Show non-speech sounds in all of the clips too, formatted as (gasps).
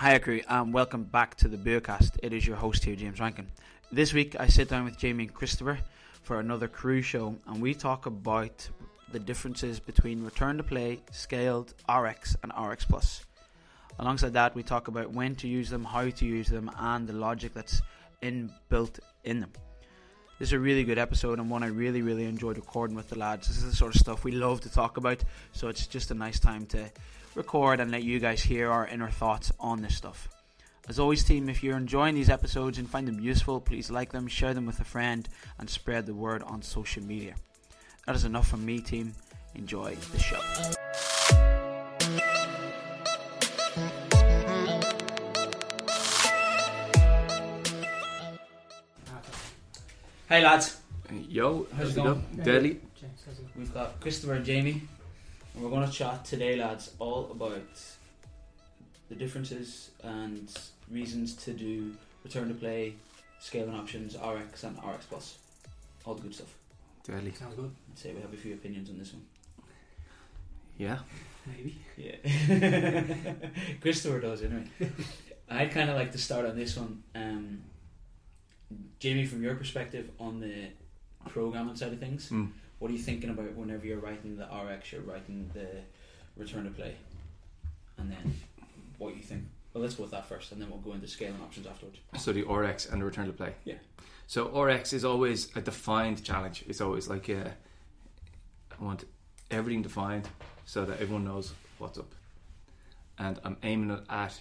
Hi, crew, and um, welcome back to the Beercast. It is your host here, James Rankin. This week, I sit down with Jamie and Christopher for another crew show, and we talk about the differences between Return to Play, Scaled, RX, and RX Plus. Alongside that, we talk about when to use them, how to use them, and the logic that's inbuilt in them. This is a really good episode and one I really, really enjoyed recording with the lads. This is the sort of stuff we love to talk about, so it's just a nice time to record and let you guys hear our inner thoughts on this stuff. As always, team, if you're enjoying these episodes and find them useful, please like them, share them with a friend, and spread the word on social media. That is enough from me, team. Enjoy the show. Hey lads, Yo, How's how's it it going? go? Deadly. we've got Christopher and Jamie, and we're going to chat today, lads, all about the differences and reasons to do return to play, scaling options, RX and RX Plus, all the good stuff. Deadly. Sounds good. I'd say we have a few opinions on this one. Yeah. Maybe. Yeah, (laughs) Christopher does anyway. (laughs) I'd kind of like to start on this one, um, Jamie, from your perspective on the programming side of things. Mm. What are you thinking about whenever you're writing the RX, you're writing the return to play, and then what do you think? Well, let's go with that first, and then we'll go into scaling options afterwards. So the RX and the return to play. Yeah. So RX is always a defined challenge. It's always like uh, I want everything defined so that everyone knows what's up. And I'm aiming it at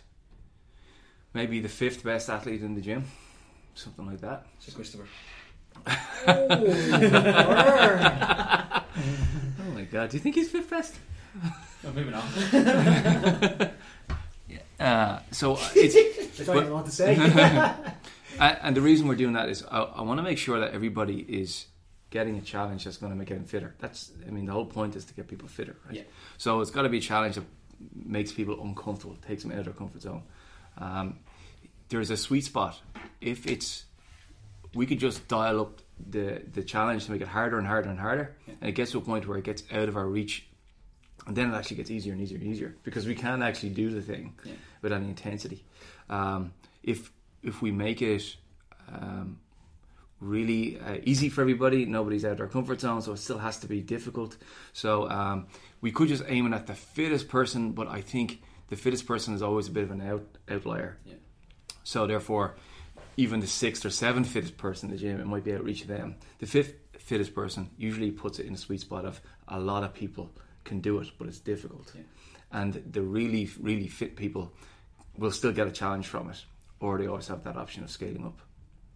maybe the fifth best athlete in the gym, something like that. So, Christopher, (laughs) Oh my god, do you think he's no, (laughs) maybe not. (laughs) Yeah. Uh, so it's That's what I want to say. And, and the reason we're doing that is I, I want to make sure that everybody is getting a challenge that's going to make them fitter. That's, I mean, the whole point is to get people fitter, right? Yeah. So it's got to be a challenge that makes people uncomfortable, takes them out of their comfort zone. Um, there's a sweet spot. If it's, we could just dial up the the challenge to make it harder and harder and harder, Yeah. and it gets to a point where it gets out of our reach, and then it actually gets easier and easier and easier because we can actually do the thing Yeah. with any intensity. Um, if if we make it um, really uh, easy for everybody, nobody's out of their comfort zone, so it still has to be difficult. So um, we could just aim it at the fittest person, but I think the fittest person is always a bit of an out, outlier. Yeah. So therefore, even the sixth or seventh fittest person in the gym, it might be out of them. The fifth fittest person usually puts it in a sweet spot of a lot of people can do it, but it's difficult. Yeah. And the really, really fit people will still get a challenge from it, or they always have that option of scaling up.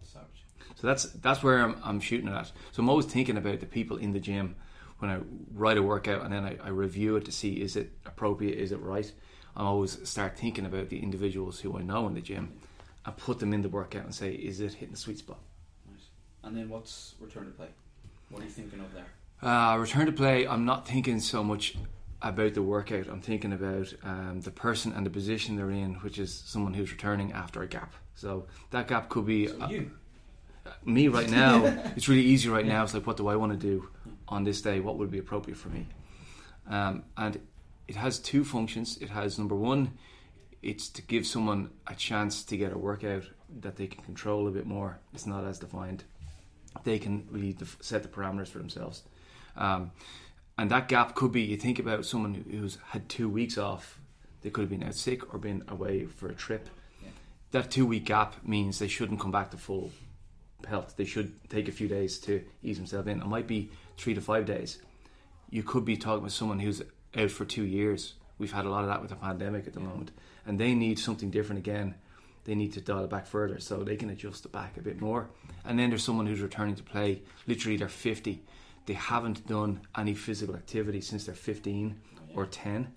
Savage. So that's that's where I'm, I'm shooting it at. So I'm always thinking about the people in the gym when I write a workout and then I, I review it to see is it appropriate, is it right. I always start thinking about the individuals who I know in the gym and put them in the workout and say, is it hitting the sweet spot? Nice. And then what's return to play? What are you thinking of there? Uh, return to play, I'm not thinking so much about the workout. I'm thinking about um, the person and the position they're in, which is someone who's returning after a gap. So that gap could be So uh, you. me right now. (laughs) it's really easy right now. It's like, what do I want to do on this day? What would be appropriate for me? Um, and it has two functions. It has number one, it's to give someone a chance to get a workout that they can control a bit more. It's not as defined. They can really def- set the parameters for themselves. Um, and that gap could be you think about someone who's had two weeks off. They could have been out sick or been away for a trip. Yeah. That two week gap means they shouldn't come back to full health. They should take a few days to ease themselves in. It might be three to five days. You could be talking with someone who's out for two years. We've had a lot of that with the pandemic at the moment, and they need something different again. They need to dial it back further so they can adjust it back a bit more. And then there's someone who's returning to play. Literally, they're 50. They haven't done any physical activity since they're 15 or 10.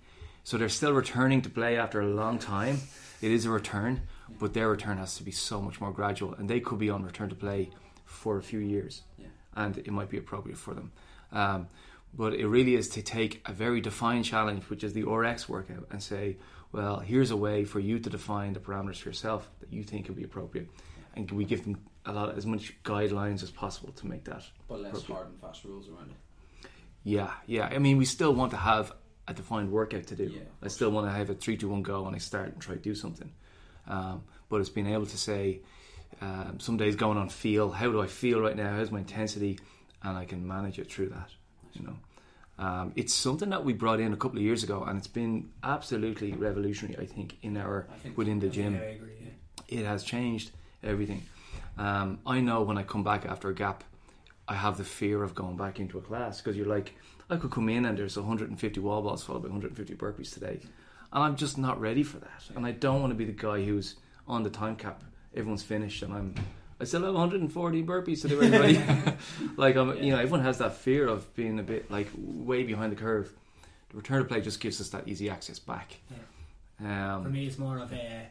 So they're still returning to play after a long time. It is a return, but their return has to be so much more gradual. And they could be on return to play for a few years, Yeah. and it might be appropriate for them. Um, but it really is to take a very defined challenge, which is the RX workout, and say, well, here's a way for you to define the parameters for yourself that you think would be appropriate. And we give them a lot, as much guidelines as possible to make that But less hard and fast rules around it. yeah, yeah. I mean, we still want to have a defined workout to do. Yeah, I still want to have a three, two, one go, and I start and try to do something. Um, but it's being able to say, um, some days going on feel. How do I feel right now? How's my intensity? And I can manage it through that. You know, um, it's something that we brought in a couple of years ago, and it's been absolutely revolutionary. I think in our think within the gym, I agree. Yeah. it has changed everything. Um, I know when I come back after a gap, I have the fear of going back into a class because you're like, I could come in and there's 150 wall balls followed by 150 burpees today, and I'm just not ready for that. And I don't want to be the guy who's on the time cap. Everyone's finished, and I'm. I still have 140 burpees to do, everybody. (laughs) like I'm, you know, everyone has that fear of being a bit like way behind the curve. The return to play just gives us that easy access back. For Um, me, it's more of a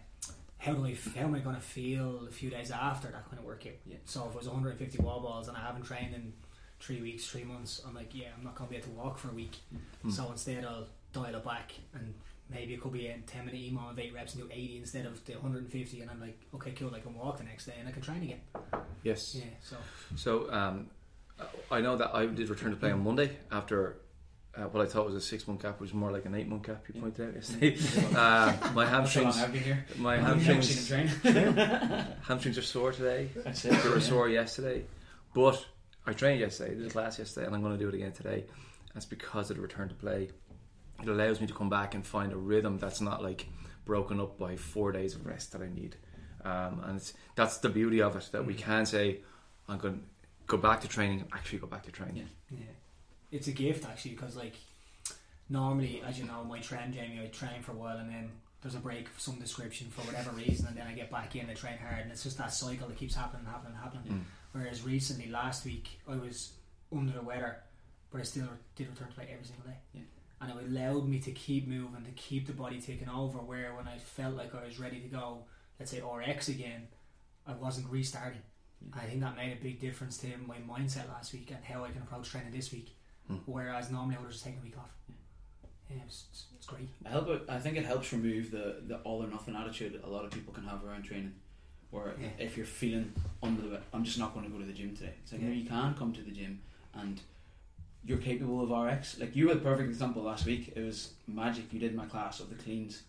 how do I how am I going to feel a few days after that kind of workout? Yeah. So if it was 150 wall balls and I haven't trained in three weeks, three months, I'm like, yeah, I'm not going to be able to walk for a week. Mm. So instead, I'll dial it back and maybe it could be a 10 minute EMOM of eight reps and do 80 instead of the 150. And I'm like, okay, cool, I can walk the next day and I can train again. yes. Yeah. So So um, I know that I did return to play on Monday after uh, what I thought was a six month gap, which was more like an eight month gap. You pointed out yesterday. (laughs) uh, my hamstrings, I've here. my hamstrings, seen him train. (laughs) hamstrings are sore today. That's They were sore yesterday, but I trained yesterday. Did a class yesterday, and I'm going to do it again today. That's because of the return to play. It allows me to come back and find a rhythm that's not like broken up by four days of rest that I need. Um, and it's, that's the beauty of it that we can say, I'm going to go back to training and actually go back to training. Yeah, it's a gift actually because like normally, as you know, my trend, Jamie, I train for a while and then there's a break of some description for whatever reason, and then I get back in, I train hard, and it's just that cycle that keeps happening, happening, happening. Mm. Whereas recently, last week, I was under the weather, but I still did return to play every single day. Yeah. And it allowed me to keep moving, to keep the body taking over. Where when I felt like I was ready to go, let's say RX again, I wasn't restarting. Yeah. I think that made a big difference to my mindset last week and how I can approach training this week. Mm. Whereas normally I would just take a week off. Yeah, it's, it's, it's great. I help it, I think it helps remove the, the all or nothing attitude a lot of people can have around training. Where Yeah. if you're feeling under the I'm just not going to go to the gym today. It's like Yeah. no, you can come to the gym and you're capable of RX. Like you were the perfect example last week. It was magic. You did my class of the cleans,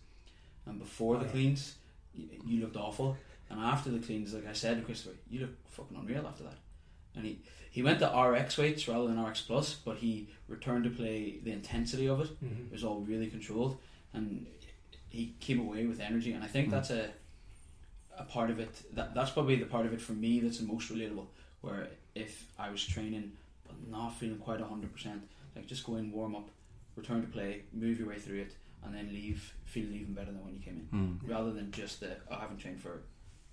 and before the cleans, you, you looked awful. And after the cleans, like I said to Christopher, you look fucking unreal after that. And he he went to RX weights rather than RX plus, but he returned to play the intensity of it. It was all really controlled, and he came away with energy. And I think Mm. that's a a part of it. That that's probably the part of it for me that's the most relatable. Where if I was training not feeling quite hundred percent, like just go in, warm up, return to play, move your way through it, and then leave feeling even better than when you came in, Mm. rather than just the oh, I haven't trained for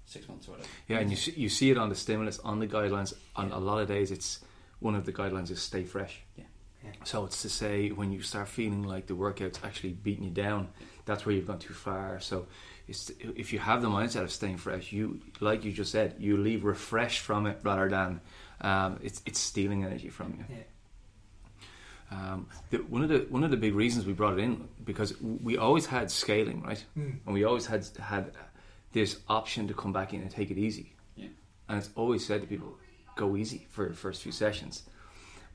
six months or whatever. Yeah, and you see, you see it on the stimulus, on the guidelines. On a lot of days, it's one of the guidelines is stay fresh. Yeah. Yeah. So it's to say when you start feeling like the workout's actually beating you down, that's where you've gone too far. So it's, if you have the mindset of staying fresh, you like you just said, you leave refreshed from it rather than um, it's it's stealing energy from you. Yeah. Um, the, one of the one of the big reasons we brought it in because we always had scaling, right? Mm. and we always had had this option to come back in and take it easy. Yeah. And it's always said to people, go easy for the first few sessions.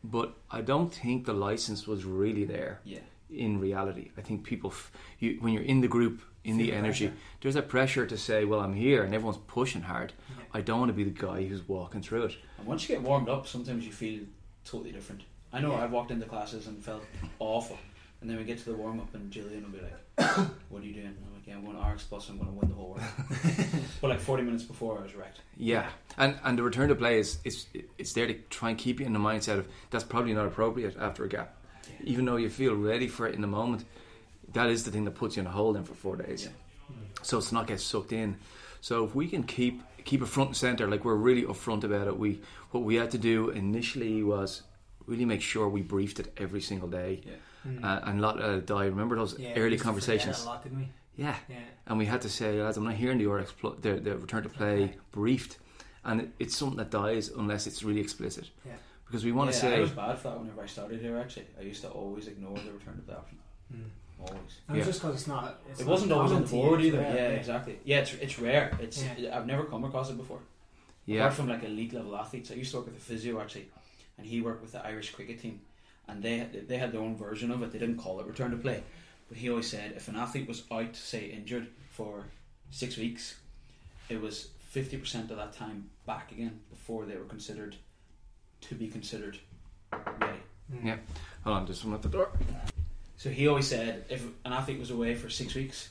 But I don't think the license was really there Yeah, in reality. I think people, f- you, when you're in the group, in Feel the energy, pressure. there's a pressure to say, well, I'm here and everyone's pushing hard. Yeah. I don't want to be the guy who's walking through it. and once you get warmed up, sometimes you feel totally different. I know Yeah. I've walked into classes and felt awful, and then we get to the warm up, and Jillian will be like, (coughs) "What are you doing?" And I'm like, "Yeah, I'm going to RX Plus. I'm going to win the whole world." (laughs) but like 40 minutes before, I was wrecked. Yeah, and and the return to play is it's it's there to try and keep you in the mindset of that's probably not appropriate after a gap, Yeah. even though you feel ready for it in the moment. That is the thing that puts you in a hole then for four days. Yeah. So it's not get sucked in. So if we can keep keep it front and center, like we're really upfront about it. We what we had to do initially was really make sure we briefed it every single day, Yeah. Mm. uh, and not let it die. Remember those Yeah, early used conversations? A lot, didn't we? Yeah, Yeah. and we had to say, lads, I'm not hearing the RX pl- the, the return to play Okay. briefed, and it, it's something that dies unless it's really explicit. Yeah. Because we want to say. I was bad for that whenever I started here. Actually, I used to always ignore the return to play option. Mm. Always. And Yeah. it's just because it's not. It's it not wasn't always on the board use, either. yeah, Yeah, exactly. Yeah, it's it's rare. It's Yeah. I've never come across it before. yeah, Apart from like elite level athletes, I used to work with a physio actually, and he worked with the Irish cricket team, and they they had their own version of it. They didn't call it return to play, but he always said if an athlete was out, say injured for six weeks, it was fifty percent of that time back again before they were considered to be considered ready. Mm. Yeah. Hold on, just one at the door. So he always said if an athlete was away for six weeks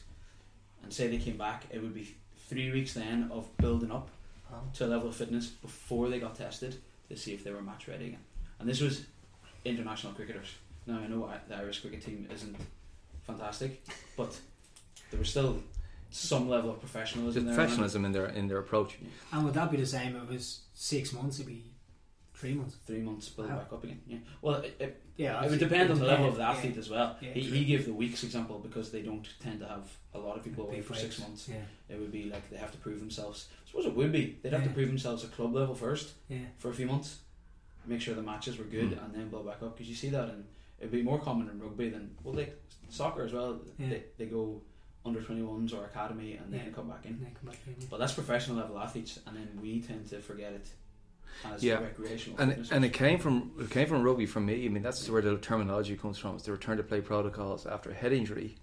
and say they came back, it would be three weeks then of building up to a level of fitness before they got tested to see if they were match ready again. And this was international cricketers. Now I know the Irish cricket team isn't fantastic, (laughs) but there was still some level of professionalism There's there. professionalism in their in their approach. And would that be the same if it was six months? It'd be three months. Three months build Wow. back up again. Yeah. Well, it, it, Yeah, it would depend on the level of the yeah, athlete as well. Yeah, he, true. he gave the weeks example because they don't tend to have a lot of people away for six months. Yeah, It would be like they have to prove themselves. I suppose it would be. They'd have to prove themselves at club level first yeah. for a few months, make sure the matches were good, Mm. and then build back up. Because you see that, and it'd be more common in rugby than well, they soccer as well. Yeah. They, they go under twenty ones or academy, and then come back in. Come back in. yeah. But that's professional level athletes, and then we tend to forget it as Yeah. recreational. And fitness. it, and it came from it came from rugby for me. I mean, that's where the terminology comes from. It's the return to play protocols after a head injury,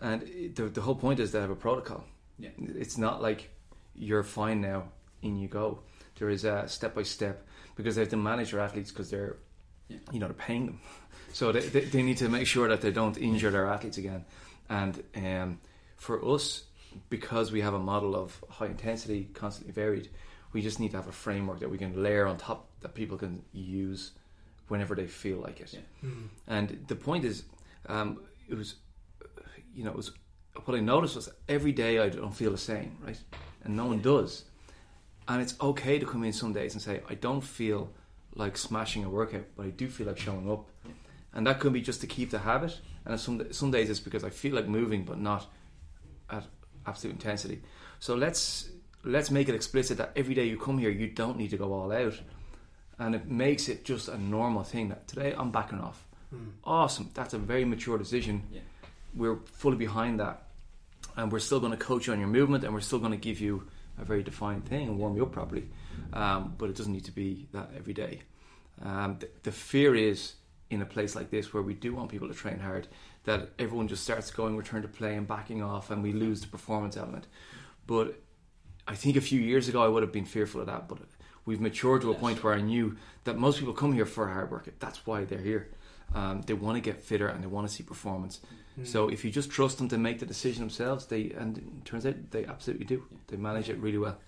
and it, the the whole point is to have a protocol. Yeah. It's not like you're fine now, in you go. There is a step by step because they have to manage their athletes because they're, Yeah. you know, they're paying them, so they, they they need to make sure that they don't injure their athletes again. And um, for us, because we have a model of high intensity, constantly varied, we just need to have a framework that we can layer on top that people can use whenever they feel like it. Yeah. Mm. And the point is, um, it was, you know, it was what I noticed was every day I don't feel the same, right? And no one does. And it's okay to come in some days and say, I don't feel like smashing a workout, but I do feel like showing up. Yeah. And that could be just to keep the habit. And some some days it's because I feel like moving, but not at absolute intensity. So let's let's make it explicit that every day you come here, you don't need to go all out, and it makes it just a normal thing. That today I'm backing off. Mm. Awesome, that's a very mature decision. Yeah. We're fully behind that, and we're still going to coach you on your movement, and we're still going to give you a very defined thing and warm you up properly. Um, but it doesn't need to be that every day. Um, the, the fear is in a place like this where we do want people to train hard that everyone just starts going return to play and backing off and we lose the performance element. But I think a few years ago I would have been fearful of that, but we've matured to a Yes. point where I knew that most people come here for hard work. That's why they're here. Um, they want to get fitter and they want to see performance. Mm. So if you just trust them to make the decision themselves, they and it turns out they absolutely do. They manage it really well.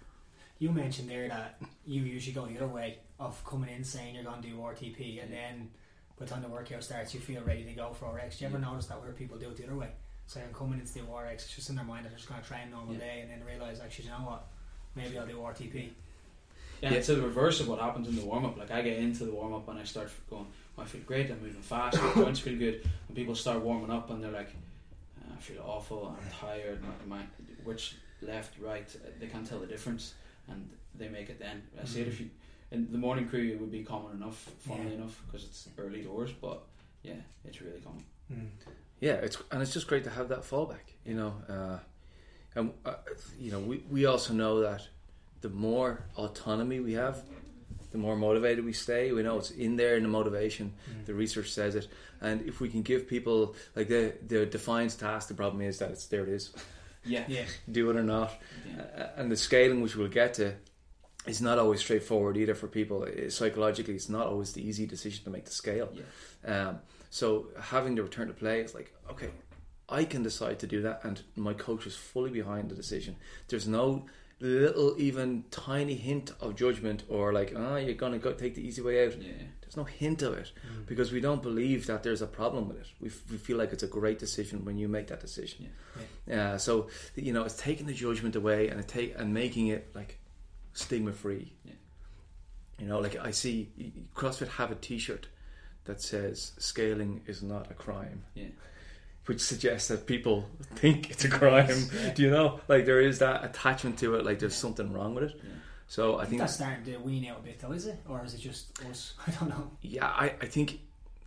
You mentioned there that you usually go the other way of coming in saying you're going to do RTP, and then by the time the workout starts, you feel ready to go for RX. Do you ever notice that where people do it the other way? So I'm coming into the do RX, it's just in their mind that they're just going to train a normal Yeah. day, and then realise actually, you know what? Maybe I'll do RTP. Yeah, it's the reverse of what happens in the warm up. Like I get into the warm up and I start going, oh, I feel great, I'm moving fast, my (coughs) joints feel good. And people start warming up and they're like, "Uh, I feel awful, I'm tired, my, my which left, right, uh, they can't tell the difference, and they make it then. I see it if you in the morning crew, it would be common enough, funnily Yeah. enough, because it's early doors. But yeah, it's really common. Mm. Yeah, it's and it's just great to have that fallback, you know. Uh, and uh, you know, we we also know that the more autonomy we have, the more motivated we stay. We know it's in there in the motivation. Mm. The research says it, and if we can give people like the the defined task, the problem is that it's there. It is, (laughs) Yeah, Yeah, do it or not. yeah, Uh, and the scaling, which we'll get to, is not always straightforward either for people. Uh, Psychologically, it's not always the easy decision to make the scale. yeah. Um, so having the return to play is like, okay, I can decide to do that, and my coach is fully behind the decision. There's no little, even tiny hint of judgment or like, ah, you're gonna go take the easy way out. yeah. There's no hint of it because we don't believe that there's a problem with it. We, f- we feel like it's a great decision when you make that decision. Uh, so you know, it's taking the judgment away and it take and making it like stigma free. Yeah. You know, like I see CrossFit have a T-shirt that says "Scaling is not a crime." Yeah. Which suggests that people think it's a crime. Yeah. Do you know? Like there is that attachment to it. Like there's something wrong with it. Yeah. So I I think think that's starting to wean out a bit, though, is it? Or is it just us? (laughs) I don't know. Yeah, I, I think.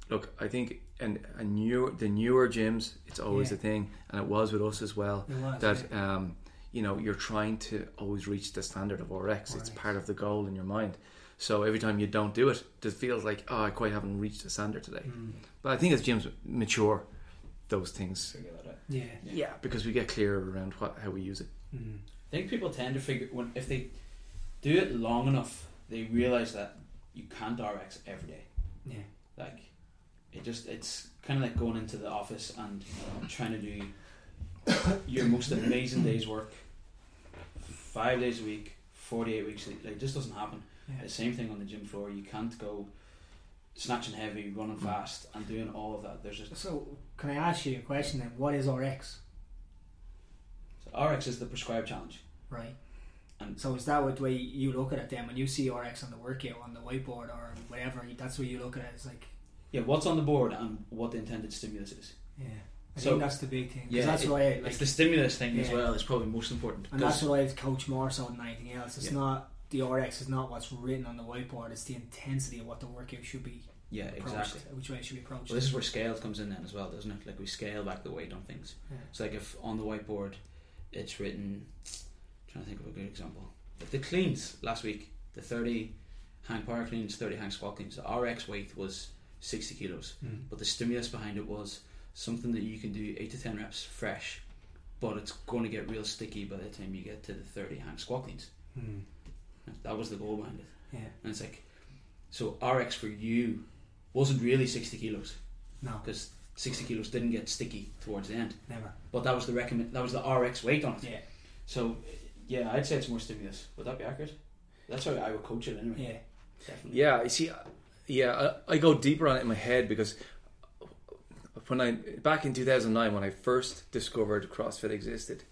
Look, I think and a newer the newer gyms, it's always Yeah. a thing, and it was with us as well. It was, that um, you know you're trying to always reach the standard of RX. It's part of the goal in your mind. So every time you don't do it, it feels like oh, I quite haven't reached the standard today. Mm. But I think as gyms mature, those things. Figure that out. Yeah. Yeah, because we get clearer around what how we use it. Mm. I think people tend to figure when if they do it long enough, they realize that you can't RX every day. Yeah. Like it just it's kind of like going into the office and trying to do your most amazing day's work five days a week, forty eight weeks. a week. Like this doesn't happen. Yeah. The same thing on the gym floor. You can't go snatching heavy, running mm. fast, and doing all of that. There's just So, can I ask you a question then? What is RX? so RX is the prescribed challenge. Right. And- so is that what the way you look at it then? When you see RX on the workout on the whiteboard or whatever, that's what you look at it. It's like, Yeah, what's on the board and what the intended stimulus is. yeah. I So- think that's the big thing. Yeah, that's it- why I, like, it's the stimulus thing as well. Is probably most important. And that's why I coach more so than anything else. It's Yeah. not the RX is not what's written on the whiteboard. It's the intensity of what the workout should be yeah, exactly. Which way it should be approached. Well, this is where scale comes in then as well, doesn't it? Like we scale back the weight on things. Yeah. It's like if on the whiteboard it's written. trying to think of a good example. Like the cleans last week, the thirty hang power cleans, thirty hang squat cleans. The RX weight was sixty kilos, Mm. but the stimulus behind it was something that you can do eight to ten reps fresh, but it's going to get real sticky by the time you get to the thirty hang squat cleans. Mm. That was the goal behind it. Yeah. And it's like, so RX for you wasn't really 60 kilos No, because 60 kilos didn't get sticky towards the end. never. But that was the recommend. That was the RX weight on it. Yeah. So, yeah, I'd say it's more stimulus. Would that be accurate? That's how I would coach it anyway. Yeah. Definitely. Yeah, you see, yeah, I, I go deeper on it in my head because when I back in 2009 when I first discovered CrossFit existed,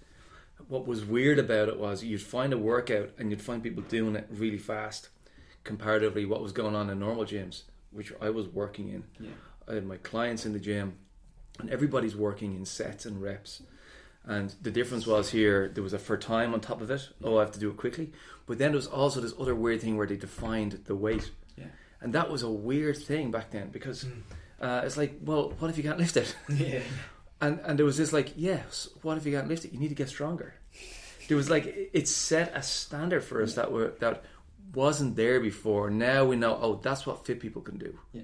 what was weird about it was you'd find a workout and you'd find people doing it really fast, comparatively what was going on in normal gyms, which I was working in. Yeah. I had my clients in the gym, and everybody's working in sets and reps. And the difference was here there was a for time on top of it. Oh, I have to do it quickly. But then there was also this other weird thing where they defined the weight. Yeah. And that was a weird thing back then because uh, it's like, well, what if you can't lift it? (laughs) Yeah. And and there was this like, yes, what if you can't lift it? You need to get stronger. There was like it set a standard for us that were that wasn't there before. Now we know, oh, that's what fit people can do. Yeah.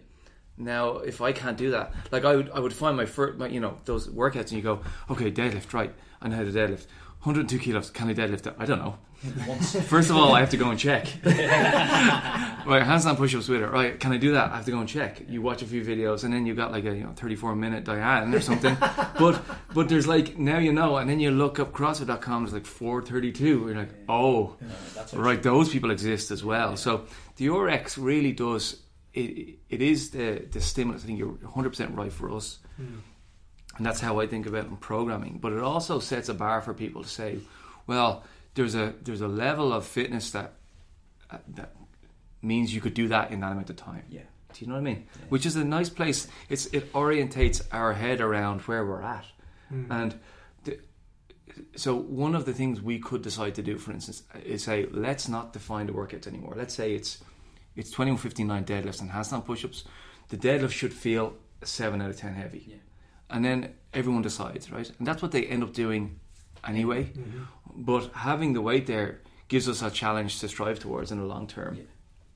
Now, if I can't do that, like I would, I would find my first, my, you know, those workouts, and you go, okay, deadlift, right? I know how to deadlift. 102 kilos. Can I deadlift it? I don't know. (laughs) First of all, I have to go and check. (laughs) right, handstand push-ups with it. Right, can I do that? I have to go and check. You watch a few videos, and then you got like a you know 34 minute Diane or something. (laughs) but but there's like now you know, and then you look up CrossFit.com. There's like 432. You're like, oh, No, that's how right, those people exist as well. So the RX really does. It, it is the the stimulus. I think you're 100 percent right for us, hmm. And that's how I think about it in programming. But it also sets a bar for people to say, well, there's a there's a level of fitness that uh, that means you could do that in that amount of time. Yeah. Do you know what I mean? Which is a nice place. It's it orientates our head around where we're at, and the, so one of the things we could decide to do, for instance, is say let's not define the workouts anymore. Let's say it's it's twenty one fifty nine deadlifts and handstand push-ups. The deadlift should feel seven out of ten heavy, Yeah. And then everyone decides, right? And that's what they end up doing anyway. Mm-hmm. But having the weight there gives us a challenge to strive towards in the long term Yeah.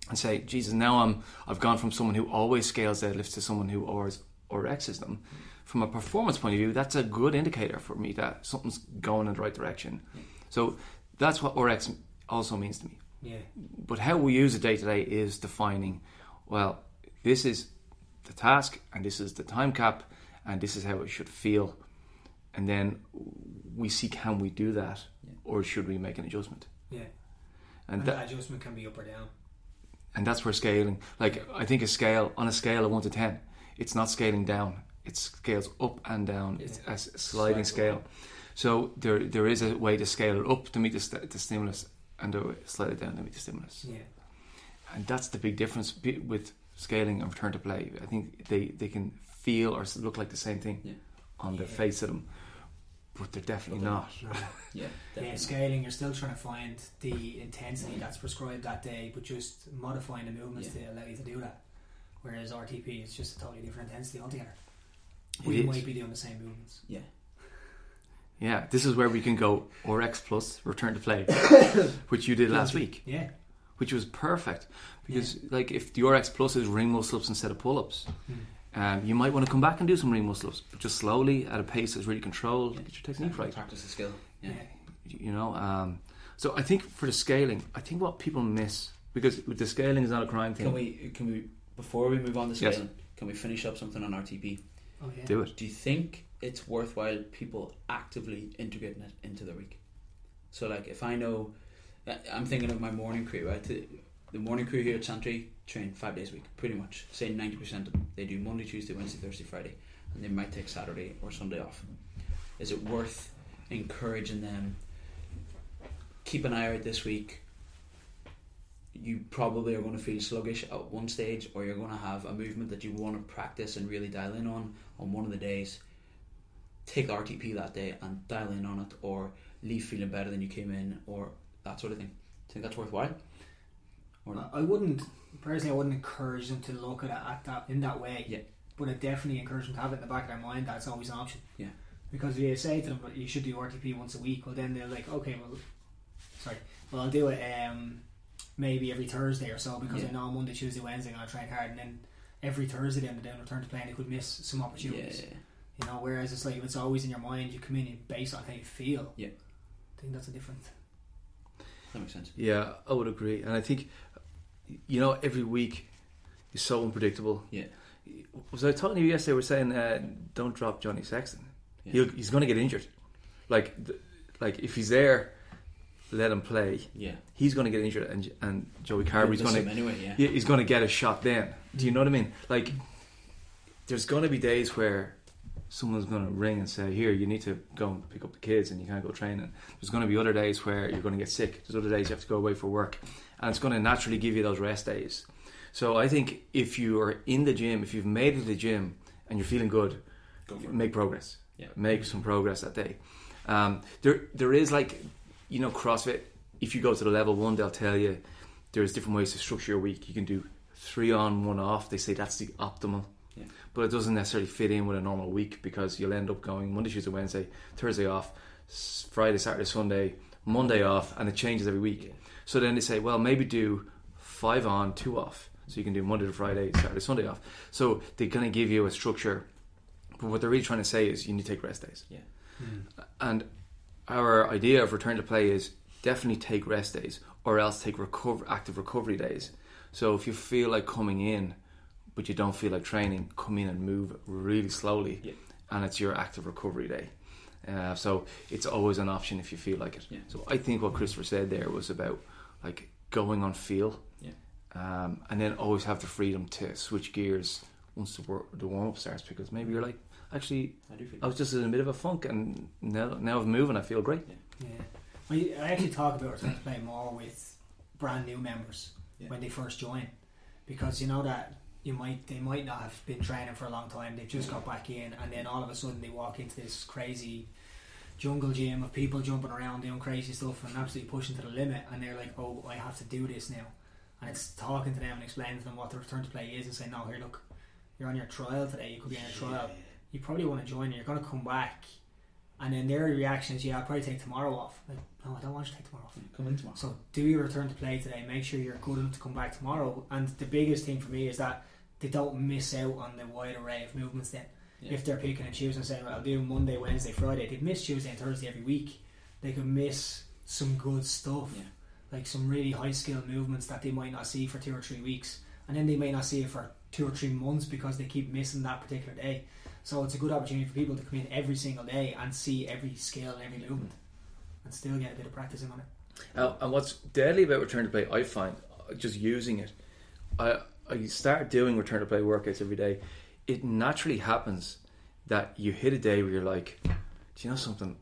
and say, Jesus, now I'm I've gone from someone who always scales deadlifts to someone who always RX's them. From a performance point of view, that's a good indicator for me that something's going in the right direction. So that's what RX also means to me. Yeah. But how we use it day to day is defining, well, this is the task and this is the time cap and this is how it should feel. And then we see can we do that or should we make an adjustment? Yeah. And And that, that adjustment can be up or down. and that's where scaling like i think a scale on a scale of 1 to 10 it's not scaling down it scales up and down it's a sliding scale so there there is a way to scale it up to meet the, st- the stimulus and to slide it down to meet the stimulus Yeah. and that's the big difference with scaling and return to play i think they they can feel or look like the same thing Yeah. on the Yeah. face of them but they're definitely But not No. (laughs) Yeah. Yeah, scaling, you're still trying to find the intensity that's prescribed that day, but just modifying the movements Yeah. to allow you to do that. Whereas RTP is just a totally different intensity altogether. We is. might be doing the same movements. Yeah. yeah this is where we can go rx plus return to play (coughs) which you did last week Yeah. which was perfect because like if the RX Plus is ring muscle ups instead of pull ups, hmm. Um, you might want to come back and do some ring muscle ups, but just slowly at a pace that's really controlled. Get your technique right. Practice the skill. Yeah. Yeah. You know, um, so I think for the scaling, I think what people miss because the scaling is not a crime thing. Can we can we before we move on to Yes. scaling, can we finish up something on RTP? Oh yeah. do it? Do you think it's worthwhile people actively integrating it into their week? So, like, if I know, I- I'm thinking of my morning crew, right? The, morning crew here at Santry train five days a week, pretty much. Say 90% of them. They do Monday, Tuesday, Wednesday, Thursday, Friday, and they might take Saturday or Sunday off. Is it worth encouraging them? Keep an eye out this week. You probably are going to feel sluggish at one stage, or you're going to have a movement that you want to practice and really dial in on on one of the days. Take RTP that day and dial in on it, or leave feeling better than you came in, or that sort of thing. I Think that's worthwhile? Or not? I wouldn't personally. I wouldn't encourage them to look at it at that in that way. Yeah. But I definitely encourage them to have it in the back of their mind. That's always an option. Yeah. Because if you say to them you should do RTP once a week, well then they're like, okay, well, sorry, well I'll do it um, maybe every Thursday or so because Yeah. I know on Monday, Tuesday, Wednesday I'm gonna train hard, and then every Thursday then they don't return to play, and they could miss some opportunities. Yeah, opportunities. You know, whereas it's like if it's always in your mind, you come in and based on how you feel. Yeah. I think that's a different. that makes sense. Yeah, I would agree, and I think you know every week is so unpredictable. Yeah. Was I talking to you yesterday? We're saying uh, don't drop Johnny Sexton. Yeah. He'll, he's going to get injured. Like, like if he's there, let him play. Yeah. He's going to get injured, and and Joey Carbery's going to anyway. Yeah. yeah, he's going to get a shot then. Do you know what I mean? Like, there's going to be days where someone's going to ring and say, "Here, you need to go and pick up the kids, and you can't go training." There's going to be other days where you're going to get sick. There's other days you have to go away for work, and it's going to naturally give you those rest days. So I think if you are in the gym, if you've made it to the gym and you're feeling good, Go for it. make progress. Yeah. Make some progress that day. Um, there, there is like, you know, CrossFit. If you go to the level one, they'll tell you there's different ways to structure your week. You can do three on, one off. They say that's the optimal. Yeah. But it doesn't necessarily fit in with a normal week because you'll end up going Monday, Tuesday, Wednesday, Thursday off, Friday, Saturday, Sunday, Monday off, and it changes every week. Yeah. So then they say, well, maybe do five on, two off. So you can do Monday to Friday, Saturday, Sunday off. So they kind of give you a structure. But what they're really trying to say is you need to take rest days. Yeah. And our idea of return to play is definitely take rest days or else take recover, active recovery days. So if you feel like coming in but you don't feel like training, come in and move really slowly Yeah. and it's your active recovery day. Uh, so it's always an option if you feel like it. Yeah. So I think what Christopher said there was about like going on feel Yeah. um, and then always have the freedom to switch gears once the, wor- the warm up starts because maybe you're like, actually, I do feel. I was just in a bit of a funk, and now now I'm moving. I feel great. Yeah. Well, you- I actually talk about return to play more with brand new members Yeah. when they first join, because you know that you might they might not have been training for a long time. They've just got back in, and then all of a sudden they walk into this crazy jungle gym of people jumping around doing crazy stuff and absolutely pushing to the limit, and they're like, "Oh, I have to do this now." And it's talking to them and explaining to them what the return to play is, and saying, "No, here, look, you're on your trial today. You could be on a trial. You probably want to join. You're going to come back." And then their reaction is, yeah, I'll probably take tomorrow off. Like, no, I don't want you to take tomorrow off. Come in tomorrow. So do your return to play today. Make sure you're good enough to come back tomorrow. And the biggest thing for me is that they don't miss out on the wide array of movements then. Yeah. If they're picking and choosing and saying, well, I'll do Monday, Wednesday, Friday, they'd miss Tuesday and Thursday every week. They could miss some good stuff. Yeah. Like some really high skill movements that they might not see for two or three weeks. And then they may not see it for two or three months because they keep missing that particular day. So it's a good opportunity for people to come in every single day and see every skill and every movement and still get a bit of practice in on it. Uh, and what's deadly about return to play, I find, uh, just using it, I I start doing return to play workouts every day. It naturally happens that you hit a day where you're like, do you know something?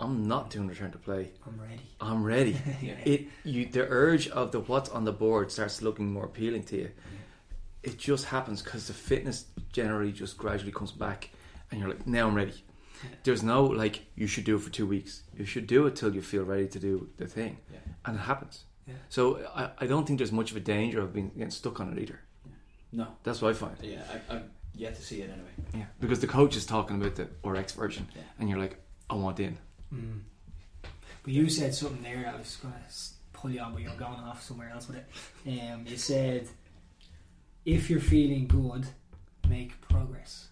I'm not doing return to play. I'm ready. I'm ready. (laughs) Yeah. it you the urge of the what's on the board starts looking more appealing to you. It just happens because the fitness generally just gradually comes back, and you're like, now I'm ready. Yeah. There's no like you should do it for two weeks. You should do it till you feel ready to do the thing, Yeah. and it happens. Yeah. So I, I don't think there's much of a danger of being getting stuck on it either. No. That's what I find. Yeah, I, I've yet to see it anyway. Yeah, because the coach is talking about the RX version, Yeah. and you're like, I want in. Mm. But you said something there that I was going to pull you on, but you're going off somewhere else with it. Um, you said, if you're feeling good, make progress.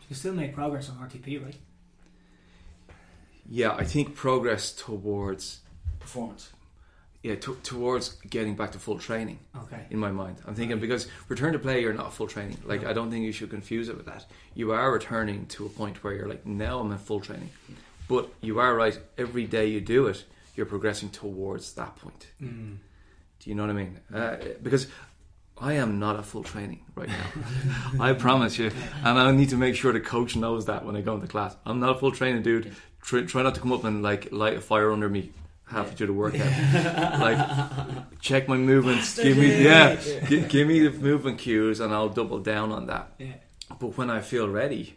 You can still make progress on RTP, right? Yeah, I think progress towards Performance. Yeah to, towards getting back to full training. Okay. in my mind. I'm thinking because return to play, you're not full training. Like I don't think you should confuse it with that. You are returning to a point where you're like, now I'm in full training. But you are right. Every day you do it, you're progressing towards that point. Mm. Do you know what I mean? Uh, because I am not at full training right now. (laughs) I promise you, and I need to make sure the coach knows that when I go into class. I'm not a full training dude. Try, try not to come up and like light a fire under me halfway through the workout. like (laughs) check my movements. Give me yeah, gi- give me the movement cues, and I'll double down on that. Yeah. But when I feel ready,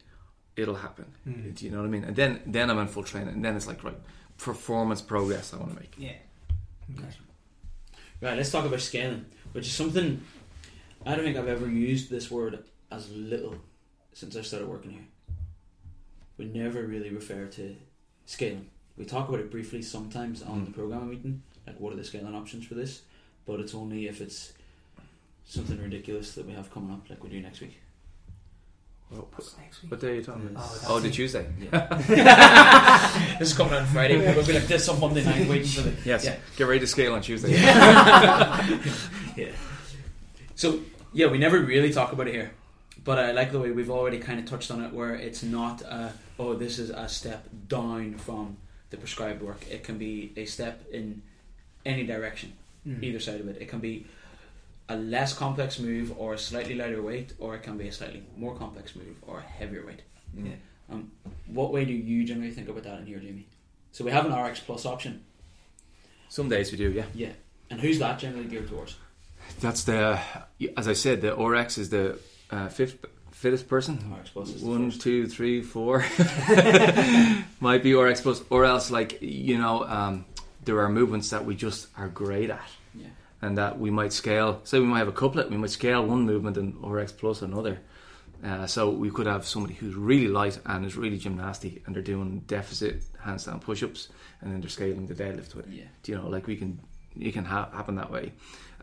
it'll happen. Mm. Do you know what I mean? And then then I'm in full training, and then it's like right performance progress I want to make. Yeah. Okay. Right, let's talk about scaling, which is something I don't think I've ever used this word as little since I started working here. We never really refer to scaling. We talk about it briefly sometimes on Mm. the programming meeting, like what are the scaling options for this, but it's only if it's something ridiculous that we have coming up, like we do next week. Well, What's next week? what day are you talking about? Oh, Oh, the it. Tuesday. (laughs) (laughs) this is coming on Friday. We'll be like this on Monday night, waiting for the Yes. Yeah. Get ready to scale on Tuesday. yeah. (laughs) So yeah, we never really talk about it here, but I like the way we've already kind of touched on it, where it's not uh, oh this is a step down from the prescribed work. It can be a step in any direction, Mm. either side of it. It can be a less complex move or a slightly lighter weight, or it can be a slightly more complex move or a heavier weight. Mm. Um, what way do you generally think about that in here, Jamie? So we have an RX Plus option, Some days we do, yeah. yeah, and who's that generally geared towards? That's the, as I said, the RX is the uh, fifth fittest person. RX Plus is the One, two, three, four. (laughs) Might be RX plus, or else like you know, um, there are movements that we just are great at, Yeah. and that we might scale. Say we might have a couplet, we might scale one movement and RX plus another. Uh, so we could have somebody who's really light and is really gymnastic, and they're doing deficit handstand push-ups, and then they're scaling the deadlift with it. Yeah. Do you know, like we can, it can ha- happen that way.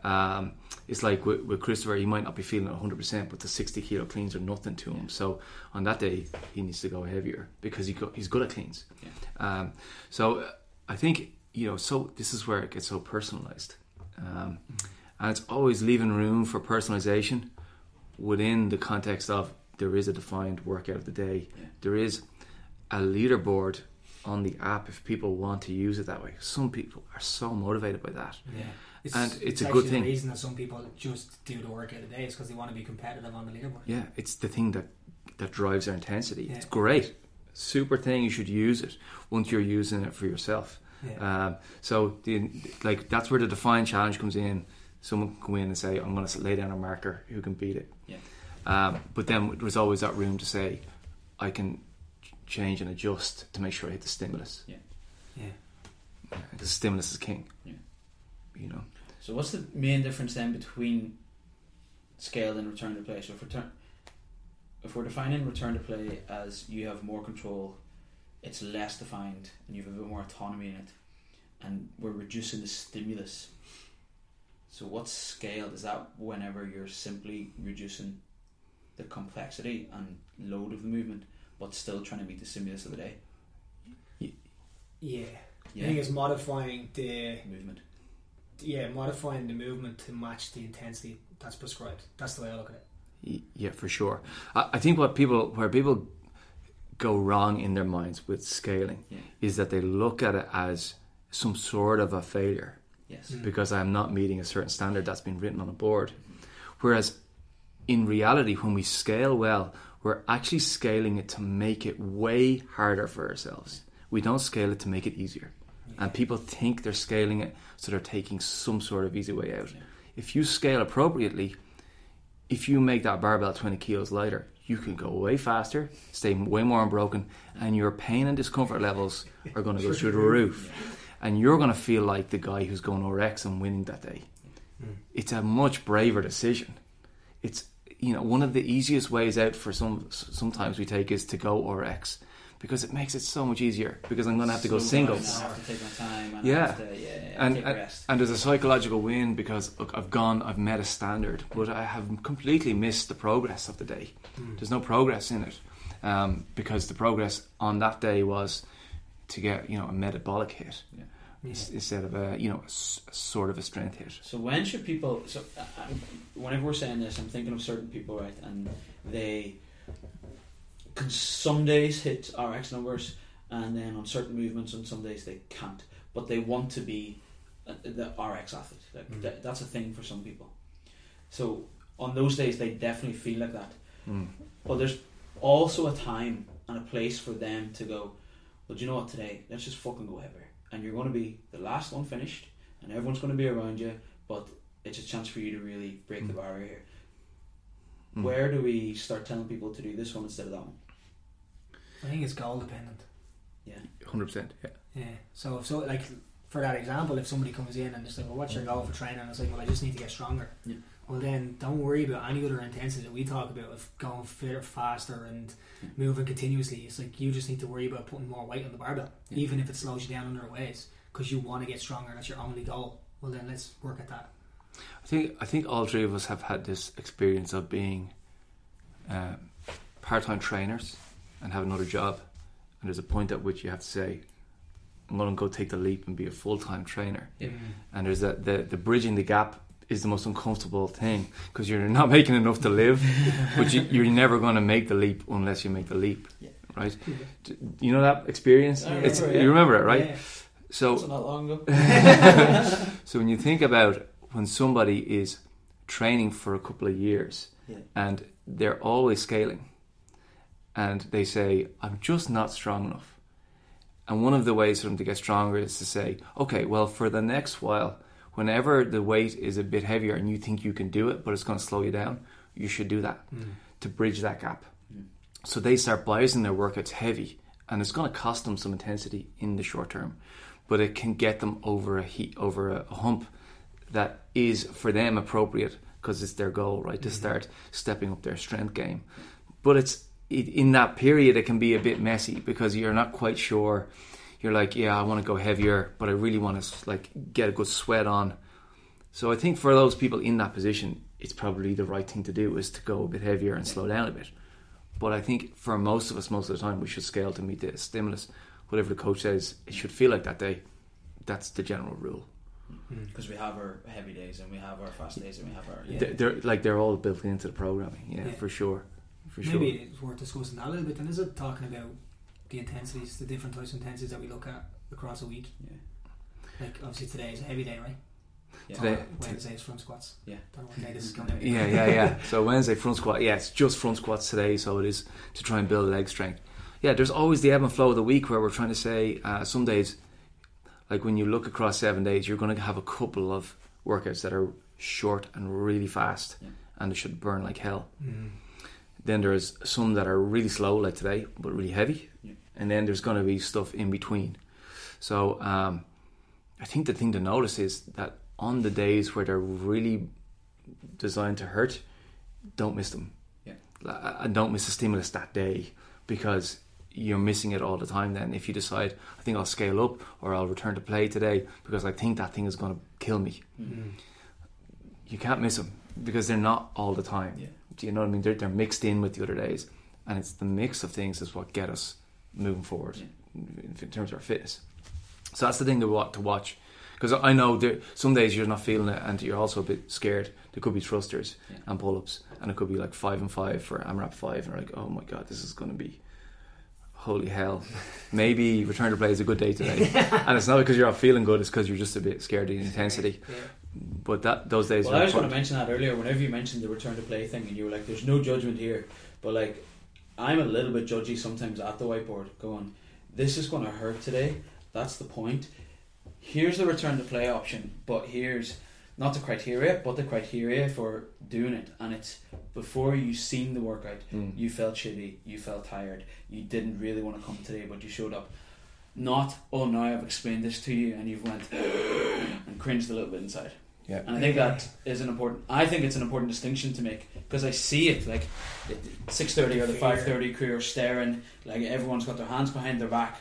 Um, it's like with, with Christopher, he might not be feeling 100%, but the 60 kilo cleans are nothing to him. So on that day, he needs to go heavier because he go, he's good at cleans. Um, so uh, I think, you know, so this is where it gets so personalized. Um, and it's always leaving room for personalization within the context of there is a defined workout of the day. Yeah. There is a leaderboard on the app if people want to use it that way. Some people are so motivated by that. Yeah. And it's a good thing. The reason that some people just do the workout a day is because they want to be competitive on the leaderboard. Yeah, it's the thing that that drives their intensity. Yeah. It's great, super thing. You should use it once you're using it for yourself. Yeah. Um, so the like that's where the defined challenge comes in. Someone can go in and say, "I'm going to lay down a marker. Who can beat it?" Yeah. Um, but then there's always that room to say, "I can change and adjust to make sure I hit the stimulus." yeah. The stimulus is king. Yeah. You know. So what's the main difference then between scale and return to play? So if return, if we're defining return to play as you have more control, it's less defined, and you have a bit more autonomy in it, and we're reducing the stimulus. So what's scale? Is that whenever you're simply reducing the complexity and load of the movement, but still trying to meet the stimulus of the day? Yeah. Yeah, I think it's modifying the movement. Yeah modifying the movement to match the intensity that's prescribed. That's the way I look at it. Yeah, for sure. I, I think what people where people go wrong in their minds with scaling Yeah. is that they look at it as some sort of a failure Yes. Mm. because I'm not meeting a certain standard that's been written on a board. Whereas in reality, when we scale well, we're actually scaling it to make it way harder for ourselves. We don't scale it to make it easier. And people think they're scaling it so they're taking some sort of easy way out. Yeah. If you scale appropriately, if you make that barbell 20 kilos lighter, you can go way faster, stay way more unbroken, and your pain and discomfort levels are going to go through the (laughs) roof. And you're going to feel like the guy who's going RX and winning that day. Mm. It's a much braver decision. It's you know one of the easiest ways out for some sometimes we take is to go RX because it makes it so much easier because I'm going to have to go Slow singles. I have to take my time. And Yeah. I have to, yeah, yeah, And, take and, rest. and there's a psychological win because look, I've gone, I've met a standard, but I have completely missed the progress of the day. Mm. There's no progress in it um, because the progress on that day was to get you know a metabolic hit Yeah. Yeah. instead of a you know a s- a sort of a strength hit. So when should people? So uh, I'm- whenever we're saying this, I'm thinking of certain people, right? And they can some days hit RX numbers, and then on certain movements, on some days they can't. But they want to be uh, the RX athlete. Like Mm. that, that's a thing for some people. So on those days, they definitely feel like that. Mm. But there's also a time and a place for them to go. Well, do you know what? Today, let's just fucking go heavier, and you're going to be the last one finished, and everyone's going to be around you. But it's a chance for you to really break the Mm. barrier here. Mm. Where do we start telling people to do this one instead of that one? I think it's goal dependent. Yeah, Hundred percent. Yeah. Yeah. So if so, like for that example, if somebody comes in and it's like, well, what's your goal for training? And it's like, well, I just need to get stronger. Yeah. Well, then don't worry about any other intensity that we talk about of going fitter, faster, and Yeah. moving continuously. It's like you just need to worry about putting more weight on the barbell, Yeah. even if it slows you down under ways, because you want to get stronger. That's your only goal. Well, then let's work at that. I think I think all three of us have had this experience of being um, part-time trainers and have another job, and there's a point at which you have to say, "I'm going to go take the leap and be a full-time trainer." Yeah. And there's that the the bridging the gap is the most uncomfortable thing because you're not (laughs) making enough to live, (laughs) but you, you're never going to make the leap unless you make the leap, Yeah. right? D- You know that experience? Remember, yeah. you remember it, right? Yeah. So That's not long ago. (laughs) so when you think about when somebody is training for a couple of years Yeah. and they're always scaling and they say, I'm just not strong enough. And one of the ways for them to get stronger is to say, okay, well, for the next while, whenever the weight is a bit heavier and you think you can do it, but it's going to slow you down, you should do that to bridge that gap. Mm. So they start biasing their workouts heavy, and it's going to cost them some intensity in the short term, but it can get them over a heat, over a, a hump that is for them appropriate because it's their goal, right? To start stepping up their strength game, but it's it, in that period it can be a bit messy because you're not quite sure. You're like, yeah, I want to go heavier, but I really want to like get a good sweat on. So I think for those people in that position, it's probably the right thing to do is to go a bit heavier and slow down a bit. But I think for most of us, most of the time, we should scale to meet the stimulus. Whatever the coach says, it should feel like that day. That's the general rule. Mm-hmm. Because we have our heavy days and we have our fast days and we have our. Yeah. They're, they're like they're all built into the programming. Yeah, Yeah. for sure, for sure. Maybe it's worth discussing that a little bit. And is it talking about the intensities, the different types of intensities that we look at across a week? Yeah. Like obviously today is a heavy day, right? Yeah. Today- Or Wednesday is front squats. Yeah. Don't know what day this is going. Yeah, yeah, yeah. (laughs) So Wednesday front squat. Yeah, it's just front squats today. So it is to try and build leg strength. Yeah, there's always the ebb and flow of the week where we're trying to say uh, some days, like when you look across seven days, you're going to have a couple of workouts that are short and really fast, Yeah. and they should burn like hell. Mm. Then there's some that are really slow, like today, but really heavy. Yeah. And then there's going to be stuff in between. So um, I think the thing to notice is that on the days where they're really designed to hurt, don't miss them. Yeah. And don't miss the stimulus that day because you're missing it all the time then if you decide I think I'll scale up or I'll return to play today because I think that thing is going to kill me. Mm. You can't miss them because they're not all the time. Yeah. Do you know what I mean? They're, they're mixed in with the other days, and it's the mix of things is what get us moving forward Yeah. in, in terms of our fitness. So that's the thing to watch. To watch, because I know there some days you're not feeling it, and you're also a bit scared. There could be thrusters Yeah. and pull ups, and it could be like five and five for AMRAP five, and you're like, oh my god, this is going to be holy hell. (laughs) Maybe return to play is a good day today, (laughs) and it's not because you're not feeling good; it's because you're just a bit scared of the intensity. Yeah. But that those days. Well, I was going to mention that earlier. Whenever you mentioned the return to play thing, and you were like, "There's no judgment here," but like, I'm a little bit judgy sometimes at the whiteboard, going, "This is going to hurt today." That's the point. Here's the return to play option, but here's not the criteria, but the criteria for doing it, and it's before you seen the workout. Mm. You felt shitty, you felt tired, you didn't really want to come today, but you showed up. Not, oh, now I've explained this to you, and you've went (gasps) and cringed a little bit inside. Yeah. And I think that is an important. I think it's an important distinction to make because I see it like six thirty or the five thirty crew are staring, like everyone's got their hands behind their back,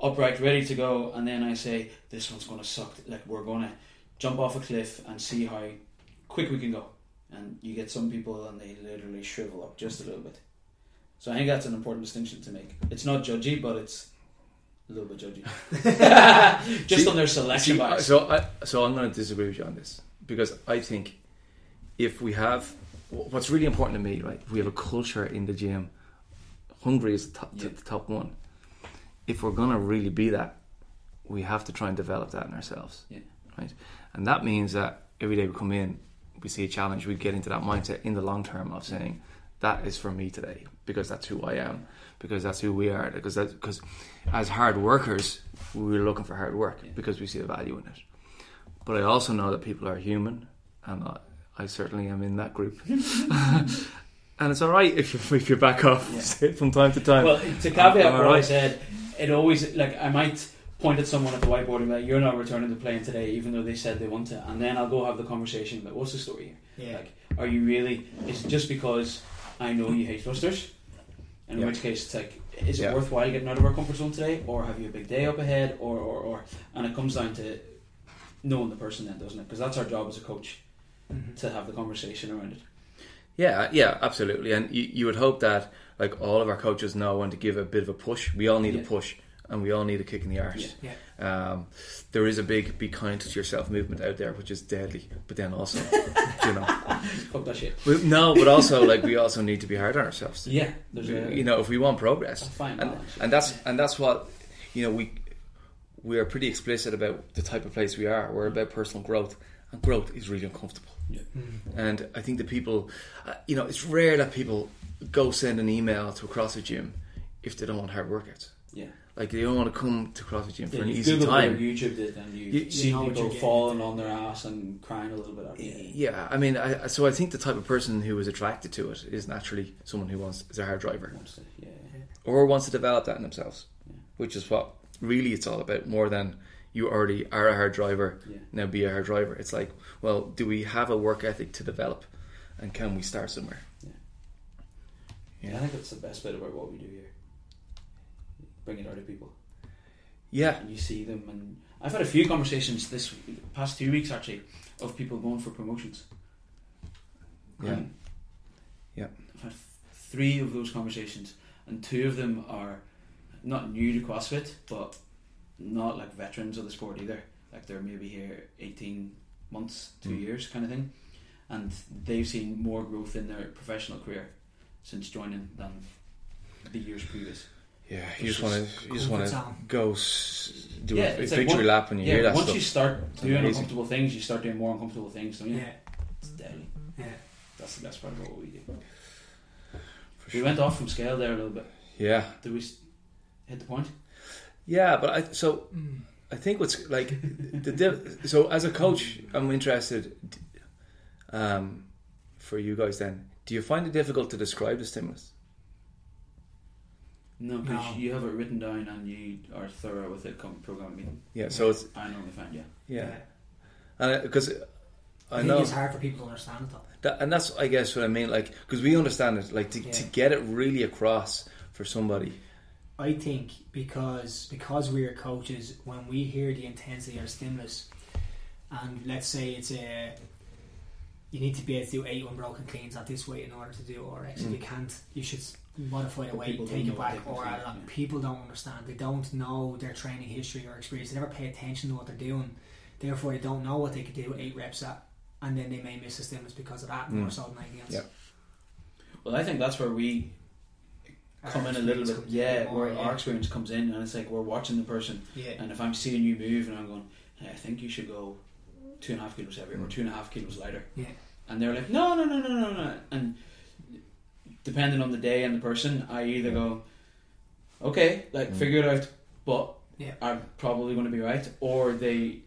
upright, ready to go, and then I say this one's going to suck. Like we're going to jump off a cliff and see how quick we can go. And you get some people and they literally shrivel up just a little bit. So I think that's an important distinction to make. It's not judgy, but it's a little bit judgy. (laughs) Just See- on their selection See, bias. so I, so I'm going to disagree with you on this because I think if we have what's really important to me, right? If we have a culture in the gym, hungry is the top, Yeah. the top one. If we're going to really be that, we have to try and develop that in ourselves, Yeah. right? And that means that every day we come in, we see a challenge, we get into that mindset in the long term of saying that is for me today because that's who I am, because that's who we are, because that's because as hard workers we're looking for hard work Yeah. because we see the value in it. But I also know that people are human, and I, I certainly am in that group. (laughs) and it's all right if you if you back off Yeah. (laughs) from time to time. Well, to caveat Am I what I said, it always like I might point at someone at the whiteboard and be like, "You're not returning to playing today," even though they said they want to, and then I'll go have the conversation about what's the story here. Yeah. Like, are you really? Is it just because I know you hate thrusters? In Yeah. which case, it's like, is it Yeah. worthwhile getting out of our comfort zone today, or have you a big day up ahead, or or or? And it comes down to knowing the person, then, doesn't it? Because that's our job as a coach Mhm. to have the conversation around it. Yeah, yeah, absolutely. And you, you would hope that like all of our coaches know when to give a bit of a push. We all need Yeah. a push, and we all need a kick in the arse. Yeah. Um, there is a big "be kind to yourself" movement out there, which is deadly. But then also, (laughs) you know, Fuck that shit. but no, but also like we also need to be hard on ourselves. Yeah, there's a You know, if we want progress, fine and, and that's and that's what you know we we are pretty explicit about the type of place we are. We're about personal growth, and growth is really uncomfortable. Mhm. And I think the people, uh, you know, it's rare that people go send an email to a CrossFit gym if they don't want hard workouts. Like they don't want to come to CrossFit gym for Yeah, an easy Googled time. YouTubed it and you, You- see you know people falling on their ass and crying a little bit. After. Yeah, I mean, I, so I think the type of person who is attracted to it is naturally someone who wants is a hard driver Wants to- yeah, yeah. or wants to develop that in themselves, Yeah. which is what really it's all about. More than you already are a hard driver, now be a hard driver. It's like, well, do we have a work ethic to develop, and can we start somewhere? Yeah, I think that's the best bit about what we do here. Bring it out of people. Yeah, And you see them, and I've had a few conversations this past two weeks actually of people going for promotions. Yeah. And Yeah. I've had three of those conversations, and two of them are not new to CrossFit, but not like veterans of the sport either. Like they're maybe here eighteen months, two Mm. years, kind of thing, and they've seen more growth in their professional career since joining than the years previous. Yeah. You just want to, you just want to go s- do Yeah, a it's like victory one- lap when you yeah, hear that once stuff. you start It's doing amazing. uncomfortable things, you start doing more uncomfortable things. So yeah, Yeah. it's deadly. Yeah. That's the best part about what we do. For We sure. went off from scale there a little bit. Yeah, Did we hit the point? yeah, but I so Mm. I think what's like the diff- so as a coach, I'm interested. Um, for you guys, then, do you find it difficult to describe the stimulus? No, because No. you have it written down and you are thorough with it. Come program meeting. Yeah, so it's I normally find yeah. yeah, and because I, I think know it's hard for people to understand it though. that, and that's I guess what I mean. Like because we understand it, like to, to get it really across for somebody. I think because because we're coaches, when we hear the intensity or stimulus, and let's say it's a you need to be able to do eight unbroken cleans at this weight in order to do RX. If Mm. you can't, you should modify the weight, take it back, or they add it on. yeah. People don't understand. They don't know their training history or experience. They never pay attention to what they're doing. Therefore, they don't know what they could do eight reps at, and then they may miss a stimulus because of that more Mm. so than anything else. Yeah. Well, I think that's where we Our come in a little bit. Yeah, more, where yeah. our experience comes in, and it's like we're watching the person, yeah. and if I'm seeing you move, and I'm going, hey, I think you should go two and a half kilos heavier or Mm. two and a half kilos lighter. Yeah. And they're like, no, no, no, no, no, no. And depending on the day and the person, I either go, okay, like Mm. figure it out, but Yeah. I'm probably going to be right, or they,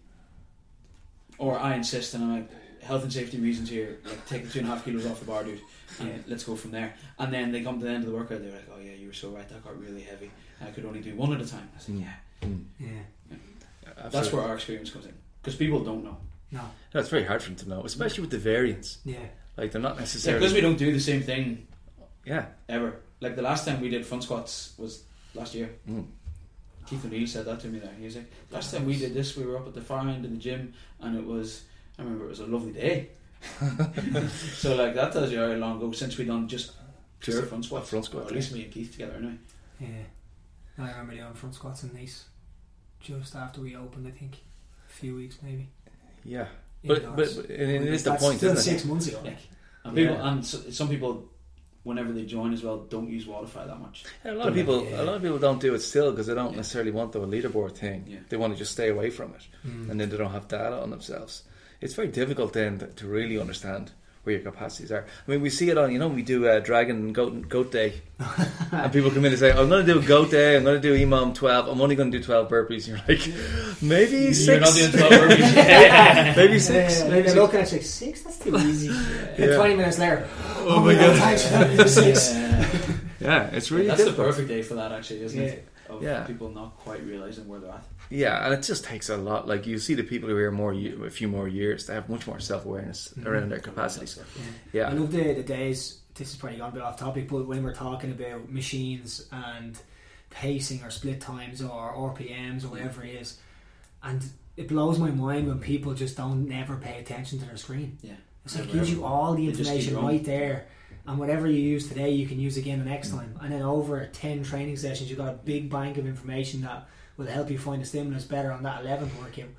or I insist, and I'm like, health and safety reasons here, like take the two and a half kilos off the bar, dude, and Yeah. let's go from there. And then they come to the end of the workout, they're like, oh yeah, you were so right, that got really heavy. I could only do one at a time. I said, Mm. yeah, Mm. Yeah. that's where our experience comes in, because people don't know. No. No, it's very hard for them to know, especially with the variants. Yeah. Like they're not necessarily. because we don't do the same thing yeah. ever. Like the last time we did front squats was last year. Mm. Keith O'Neill said that to me there. He was like, last time we did this, we were up at the far end in the gym, and it was, I remember it was a lovely day. (laughs) so like that tells you how long ago since we done just pure Just a- front squats. front squat, Or at least me and Keith together anyway. Yeah. I remember doing front squats in Nice just after we opened. I think a few weeks maybe. Yeah, but but, Indoors. but it it is the That's point, still isn't six it? months ago. Like, And people, Yeah. and s some people, whenever they join as well, don't use Wodify that much. Yeah, a lot of people, Yeah. a lot of people don't do it still because they don't Yeah. necessarily want the leaderboard thing. Yeah. They want to just stay away from it, mm. and then they don't have data on themselves. It's very difficult then to, to really understand where your capacities are. I mean, we see it on, you know, we do uh, Dragon Goat, goat Day, (laughs) and people come in and say, "I'm going to do a Goat Day. I'm going to do EMOM 12. I'm only going to do 12 burpees." And you're like, maybe six. You're not doing 12 burpees. (laughs) maybe six. Yeah, maybe maybe six. looking at you, like, six. That's too easy. (laughs) And Yeah. Twenty minutes later, Oh my god. thanks for that, six. Yeah. Yeah, it's really That's the perfect day for that, actually, isn't it? Of Yeah. people not quite realizing where they're at. Yeah, and it just takes a lot. Like you see the people who are more a few more years, they have much more self awareness Mhm. around their capacities. I Yeah, love the, the days. This is probably gone a bit off topic, but when we're talking about machines and pacing or split times or RPMs or whatever it is, and it blows my mind when people just don't never pay attention to their screen. Yeah. It's like Never, gives you all the They just keep information right there, and whatever you use today, you can use again the next Mm. time. And then over ten training sessions, you've got a big bank of information that will help you find the stimulus better on that eleventh workout.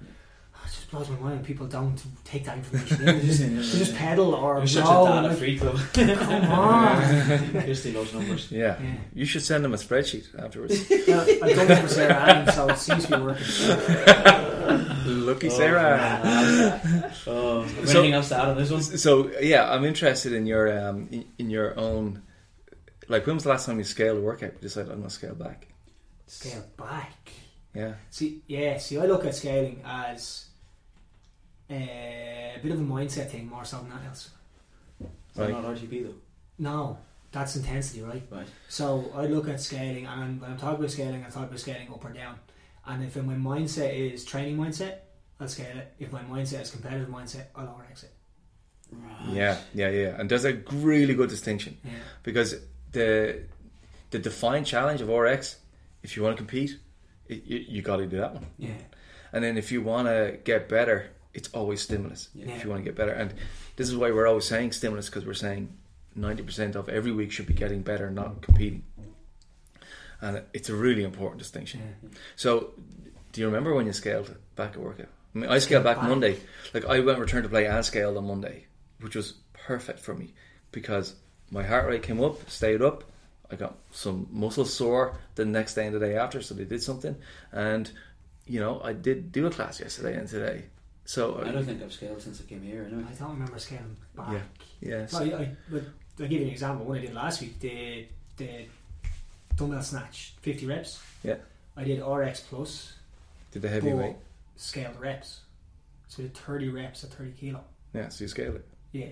It just blows my mind when people don't take that information in. They just, (laughs) they just pedal or You're such blow. a and data like, free club. (laughs) Come on. (laughs) Christy loves numbers. yeah. Yeah. You should send them a spreadsheet afterwards. Well, I've done it for Sarah Allen, so it seems to be working. Lucky Oh, Sarah. man. Oh, have So- anything else to add on this one? So yeah, I'm interested in your um, in, in your own. Like, when was the last time you scaled a workout? You decided I'm going to scale back. Scale back. Yeah, See, yeah. See, I look at scaling as uh, a bit of a mindset thing more so than that else. Is that not RTP though? No, that's intensity, right? Right. So I look at scaling, and when I'm talking about scaling, I'm talking about scaling up or down. And if my mindset is training mindset, I'll scale it. If my mindset is competitive mindset, I'll RX it. Right. yeah, yeah, yeah. And there's a really good distinction Yeah. because the the defined challenge of RX, if you want to compete, it, you, you got to do that one. Yeah. And then if you want to get better, it's always stimulus. Yeah. If you want to get better, and this is why we're always saying stimulus because we're saying ninety percent of every week should be getting better, not competing. And it's a really important distinction. Yeah. So, do you remember when you scaled back a workout? I mean, I scaled back Back. Monday. Like I went return to play and scaled on Monday, which was perfect for me because my heart rate came up, stayed up. I got some muscle sore the next day and the day after, so they did something. And you know, I did do a class yesterday and today. So I don't think I've scaled since I came here. Anyway. I don't remember scaling back. Yeah. yeah, So so- I, I, but I'll give you an example. What I did last week, the the dumbbell snatch, fifty reps. Yeah. I did RX plus, did the heavy but weight. scaled reps. So I did thirty reps at thirty kilo. Yeah, so you scaled it. Yeah.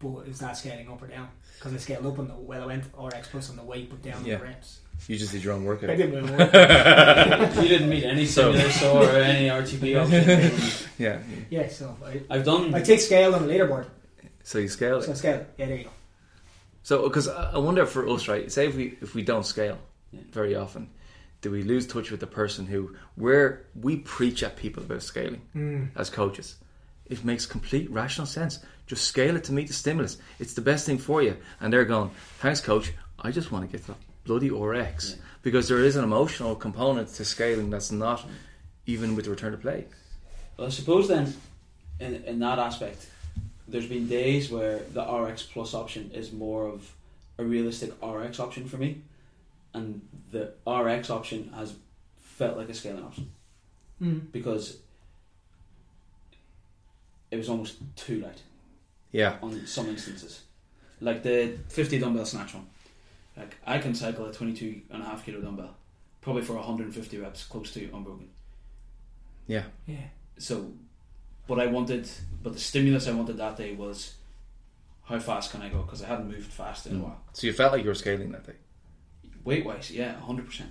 But is that scaling up or down? Because I scaled up on the well, I went RX plus on the weight, but down Yeah. on the reps. You just did your own I workout. did my work. (laughs) you didn't meet any So- stimulus or any RTP (laughs) option. Yeah, yeah, so I, I've done. I take scale on the leaderboard. so you scaled So it. scale. Yeah, there you go. So, because I I wonder for us, right? Say if we if we don't scale Yeah. very often, do we lose touch with the person who where we preach at people about scaling Mm. as coaches? It makes complete rational sense. Just scale it to meet the stimulus. It's the best thing for you. And they're going, thanks, coach. I just want to get to that bloody RX Yeah. because there is an emotional component to scaling that's not even with the return to play. Well, I suppose then, in in that aspect, there's been days where the RX plus option is more of a realistic RX option for me, and the RX option has felt like a scaling option Mm. because it was almost too light Yeah, on some instances. Like the 50 dumbbell snatch one. Like I can cycle a 22 and a half kilo dumbbell probably for 150 reps close to unbroken. yeah, Yeah. So what I wanted but the stimulus I wanted that day was how fast can I go because I hadn't moved fast in a Mm. while. So you felt like you were scaling that day. Weight wise, yeah, 100%.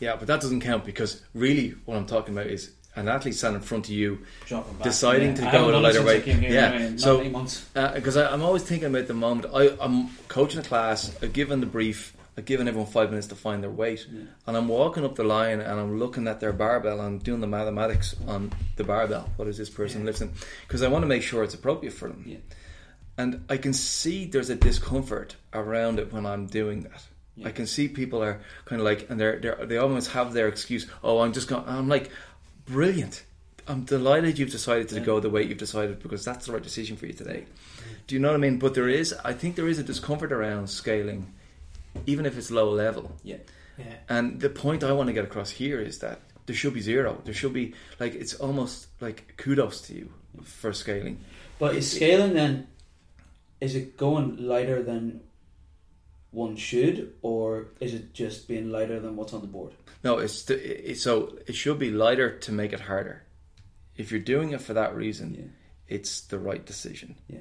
Yeah, but that doesn't count because really what I'm talking about is an athlete standing in front of you Dropping back. Deciding to go at a lighter weight. Yeah, anyway, so- because uh, I I'm always thinking about the moment. I, I'm coaching a class. I've given the brief. I've given everyone five minutes to find their weight, Yeah. and I'm walking up the line and I'm looking at their barbell. I'm doing the mathematics on the barbell. What is this person Yeah. lifting? Because I want to make sure it's appropriate for them. Yeah. And I can see there's a discomfort around it when I'm doing that. I can see people are kind of like, and they're, they're they almost have their excuse. Oh, I'm just going. I'm like, brilliant. I'm delighted you've decided to Yeah. go the way you've decided because that's the right decision for you today. Mm. Do you know what I mean? But there is, I think, there is a discomfort around scaling, even if it's low level. Yeah. Yeah. And the point I want to get across here is that there should be zero. There should be like it's almost like kudos to you for scaling. But is scaling then? Is it going lighter than one should, or is it just being lighter than what's on the board? No, it's, the, it, so it should be lighter to make it harder. If you're doing it for that reason, Yeah. it's the right decision. Yeah.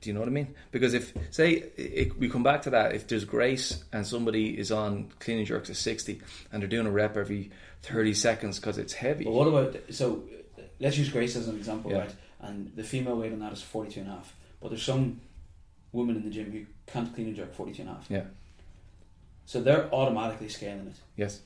Do you know what I mean? Because if say it, we come back to that, if there's grace and somebody is on clean and jerks at sixty and they're doing a rep every thirty seconds because it's heavy, But what about so? Let's use Grace as an example, Yeah. right? And the female weight on that is 42 and a half. But there's some women in the gym who can't clean and jerk 42 and a half. Yeah. So they're automatically scaling it. yes,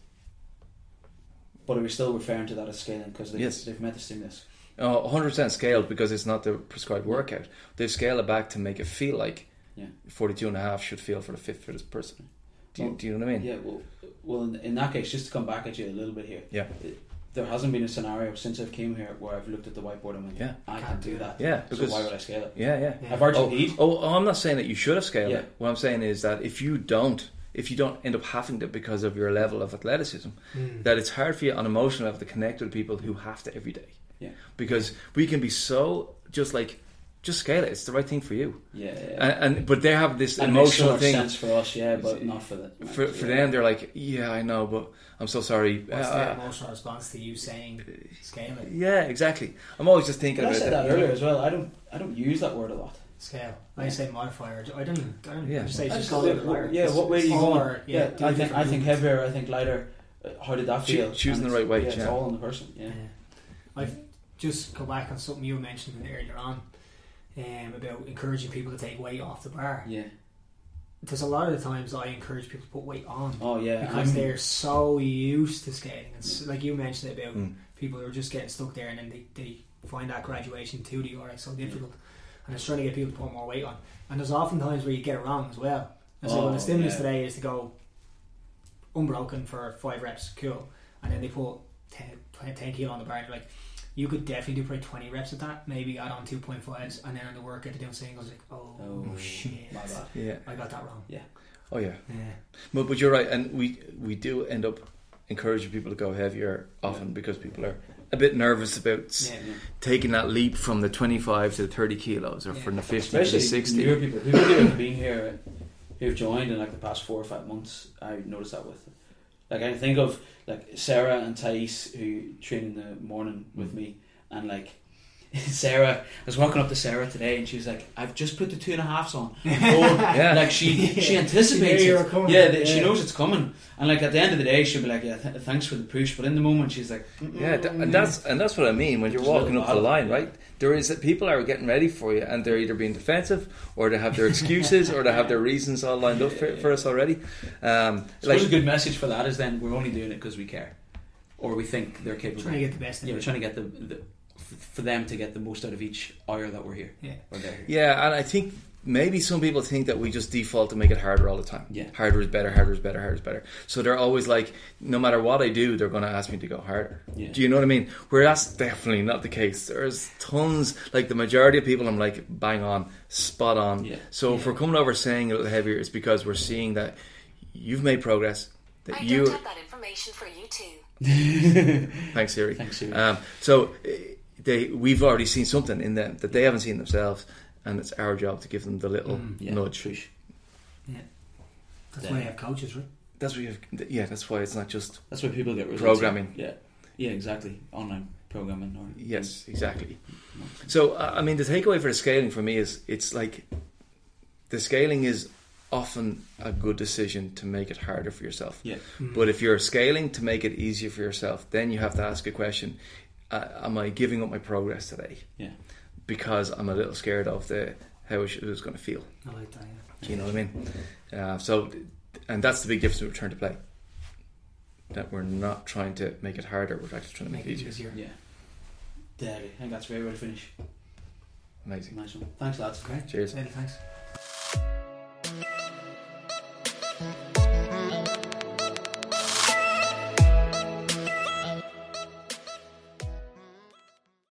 But are we still referring to that as scaling because they've, Yes. they've met the stimulus? Oh, 100% scaled because it's not the prescribed workout. They've scaled it back to make it feel like Yeah. 42 and a half should feel for the fifth fittest person. Do you, Well, do you know what I mean? Yeah, well, well in, in that case, just to come back at you a little bit here, Yeah. There hasn't been a scenario since I've came here where I've looked at the whiteboard and went, Yeah. I can't do that. Yeah, So because why would I scale it? yeah, yeah. Yeah. I've already Oh, need. oh, oh, I'm not saying that you should have scaled Yeah. it. What I'm saying is that if you don't, if you don't end up having to because of your level of athleticism, Mm. that it's hard for you on emotional level to connect with people who have to every day. Yeah. Because we can be so just like just scale it. It's the right thing for you. Yeah, yeah. And, and but they have this And it makes so emotional much thing. sense for us, yeah, but not for the For for them, they're like, yeah, I know, but I'm so sorry. What's Uh, their emotional response to you saying scale it? yeah, exactly. I'm always just thinking But I said that. that earlier as well. I don't, I don't use that word a lot. Scale. I say modifier. I don't. even- I don't Yeah. yeah. just say I just just go go, a little higher. yeah, what way are you Or, going? Yeah, Yeah, do I a think I think heavier. I think lighter. Uh, How did that feel? choosing And the right weight, Yeah, it's all on the person. Yeah. Yeah. I've just go back on something you mentioned earlier on um, about encouraging people to take weight off the bar. Yeah. There's a lot of the times I encourage people to put weight on Oh yeah. because I'm- they're so used to scaling. It's like you mentioned about Mm. people who are just getting stuck there and then they, they find that graduation to the RX so difficult. And it's trying to get people to put more weight on. And there's often times where you get it wrong as well. And so Oh, the stimulus yeah. today is to go unbroken for five reps, cool. And then they put 10, 20 10 kilo on the bar and you're like, you could definitely do probably 20 reps at that, maybe add on 2.5s, and then on the workout they're doing singles, like, oh, Oh, shit. my bad. Yeah. I got that wrong. Yeah. Oh yeah. Yeah. But but you're right, and we we do end up encouraging people to go heavier often because people are a bit nervous about Yeah. Yeah. taking that leap from the 25 to the 30 kilos or Yeah. from the 50 to the Especially 60. newer people, people who have been here, who've joined in like the past four or five months. I noticed that with, like, I think of like Sarah and Thais who train in the morning with me, and like. (laughs) Sarah, I was walking up to Sarah today, and she was like, "I've just put the two and a halfs on." (laughs) Oh, Yeah. like she (laughs) she anticipates She you it. were coming. Yeah, th- she knows it's coming, and like at the end of the day, she'll be like, "Yeah, th- thanks for the push," but in the moment, she's like, Yeah, th- and that's and that's what I mean when you're Just walking little up the line, right? There is that people are getting ready for you, and they're either being defensive, or they have their excuses, or they have their reasons all lined up for, for us already. Um, So like a good message for that is then we're only doing it because we care, or we think they're capable. Trying to get the best yeah, we're trying to get the, the f- for them to get the most out of each hour that we're here. Yeah. Or here. Yeah, and I think maybe some people think that we just default to make it harder all the time. Yeah. Harder is better, harder is better, harder is better. So they're always like, no matter what I do, they're going to ask me to go harder. Yeah. Do you know what I mean? Where that's definitely not the case. There's tons, like the majority of people, I'm like, bang on, spot on. Yeah. So if we're coming over saying a little heavier, it's because we're seeing that you've made progress. That I you, don't have that information for you too. (laughs) thanks Siri. Thanks, Siri. Um, so eh, they, we've already seen something in them that they haven't seen themselves, and it's our job to give them the little Mm, yeah. nudge. Trish. That's Yeah. why you have coaches, right? That's why you have, yeah. That's why it's not just That's why people get results. Programming. Yeah. Yeah, exactly. Online programming. Or yes, exactly. So uh, I mean, the takeaway for the scaling for me is it's like the scaling is often a good decision to make it harder for yourself. Yeah. But if you're scaling to make it easier for yourself, then you have to ask a question: uh, Am I giving up my progress today? Yeah. Because I'm a little scared of the how it was going to feel. I like that. Yeah. Do you know what I mean? Uh, so, and that's the big difference with return to play. That we're not trying to make it harder; we're actually trying to make, Make it it easier. easier. Yeah. Deadly. I think that's a great way to finish. Amazing. Nice one. Thanks, lads. Okay. Cheers. Thanks.